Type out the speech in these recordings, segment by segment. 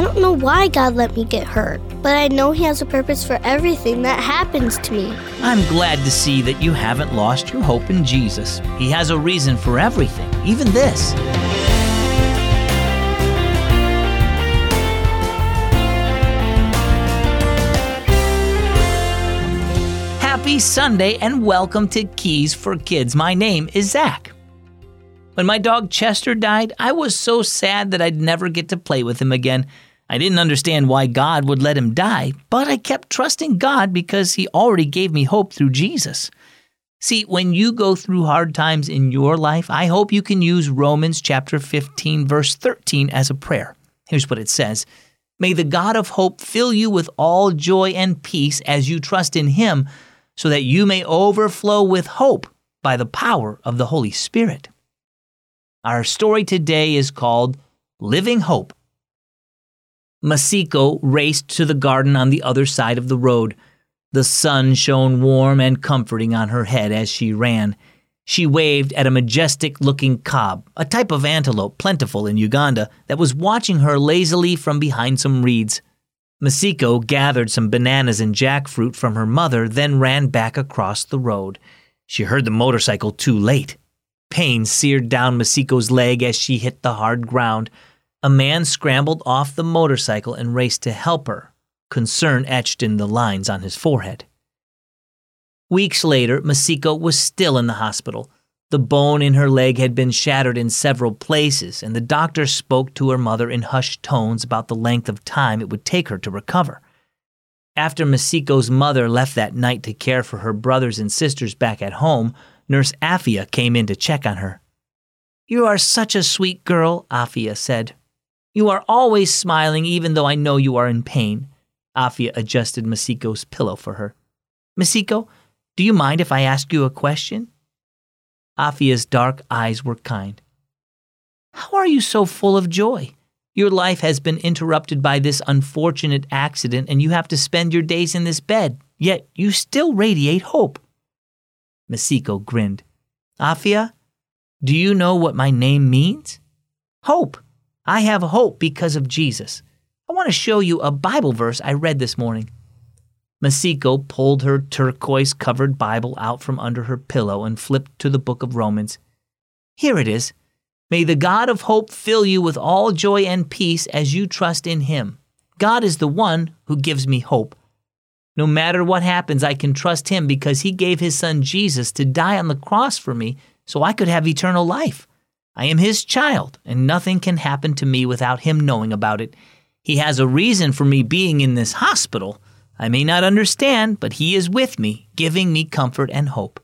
I don't know why God let me get hurt, but I know He has a purpose for everything that happens to me. I'm glad to see that you haven't lost your hope in Jesus. He has a reason for everything, even this. Happy Sunday and welcome to Keys for Kids. My name is Zach. When my dog Chester died, I was so sad that I'd never get to play with him again. I didn't understand why God would let him die, but I kept trusting God because He already gave me hope through Jesus. See, when you go through hard times in your life, I hope you can use Romans chapter 15 verse 13 as a prayer. Here's what it says. May the God of hope fill you with all joy and peace as you trust in him, so that you may overflow with hope by the power of the Holy Spirit. Our story today is called Living Hope. Masiko raced to the garden on the other side of the road. The sun shone warm and comforting on her head as she ran. She waved at a majestic looking kob, a type of antelope plentiful in Uganda, that was watching her lazily from behind some reeds. Masiko gathered some bananas and jackfruit from her mother, then ran back across the road. She heard the motorcycle too late. Pain seared down Masiko's leg as she hit the hard ground. A man scrambled off the motorcycle and raced to help her, concern etched in the lines on his forehead. Weeks later, Masiko was still in the hospital. The bone in her leg had been shattered in several places, and the doctor spoke to her mother in hushed tones about the length of time it would take her to recover. After Masiko's mother left that night to care for her brothers and sisters back at home, Nurse Afia came in to check on her. You are such a sweet girl, Afia said. You are always smiling even though I know you are in pain. Afia adjusted Masiko's pillow for her. Masiko, do you mind if I ask you a question? Afia's dark eyes were kind. How are you so full of joy? Your life has been interrupted by this unfortunate accident and you have to spend your days in this bed, yet you still radiate hope. Masiko grinned. Afia, do you know what my name means? Hope. I have hope because of Jesus. I want to show you a Bible verse I read this morning. Masiko pulled her turquoise covered Bible out from under her pillow and flipped to the book of Romans. Here it is. May the God of hope fill you with all joy and peace as you trust in him. God is the one who gives me hope. No matter what happens, I can trust him because he gave his son Jesus to die on the cross for me so I could have eternal life. I am his child, and nothing can happen to me without him knowing about it. He has a reason for me being in this hospital. I may not understand, but he is with me, giving me comfort and hope.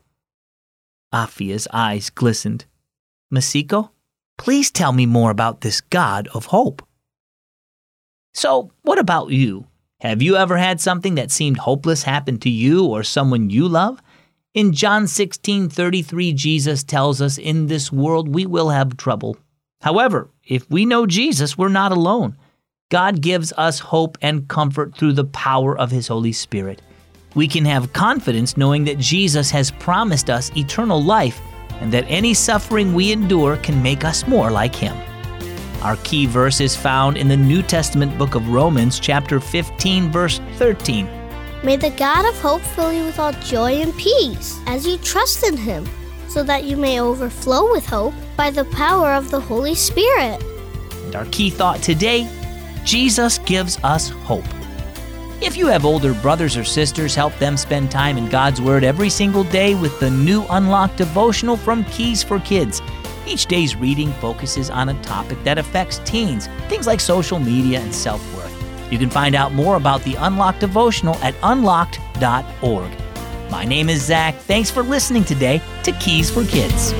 Afia's eyes glistened. Masiko, please tell me more about this God of hope. So, what about you? Have you ever had something that seemed hopeless happen to you or someone you love? In John 16:33 Jesus tells us in this world we will have trouble. However, if we know Jesus, we're not alone. God gives us hope and comfort through the power of his Holy Spirit. We can have confidence knowing that Jesus has promised us eternal life and that any suffering we endure can make us more like him. Our key verse is found in the New Testament book of Romans, chapter 15, verse 13. May the God of hope fill you with all joy and peace as you trust in him, so that you may overflow with hope by the power of the Holy Spirit. And our key thought today Jesus gives us hope. If you have older brothers or sisters, help them spend time in God's Word every single day with the new Unlocked devotional from Keys for Kids. Each day's reading focuses on a topic that affects teens, things like social media and self worth. You can find out more about the Unlocked devotional at unlocked.org. My name is Zach. Thanks for listening today to Keys for Kids.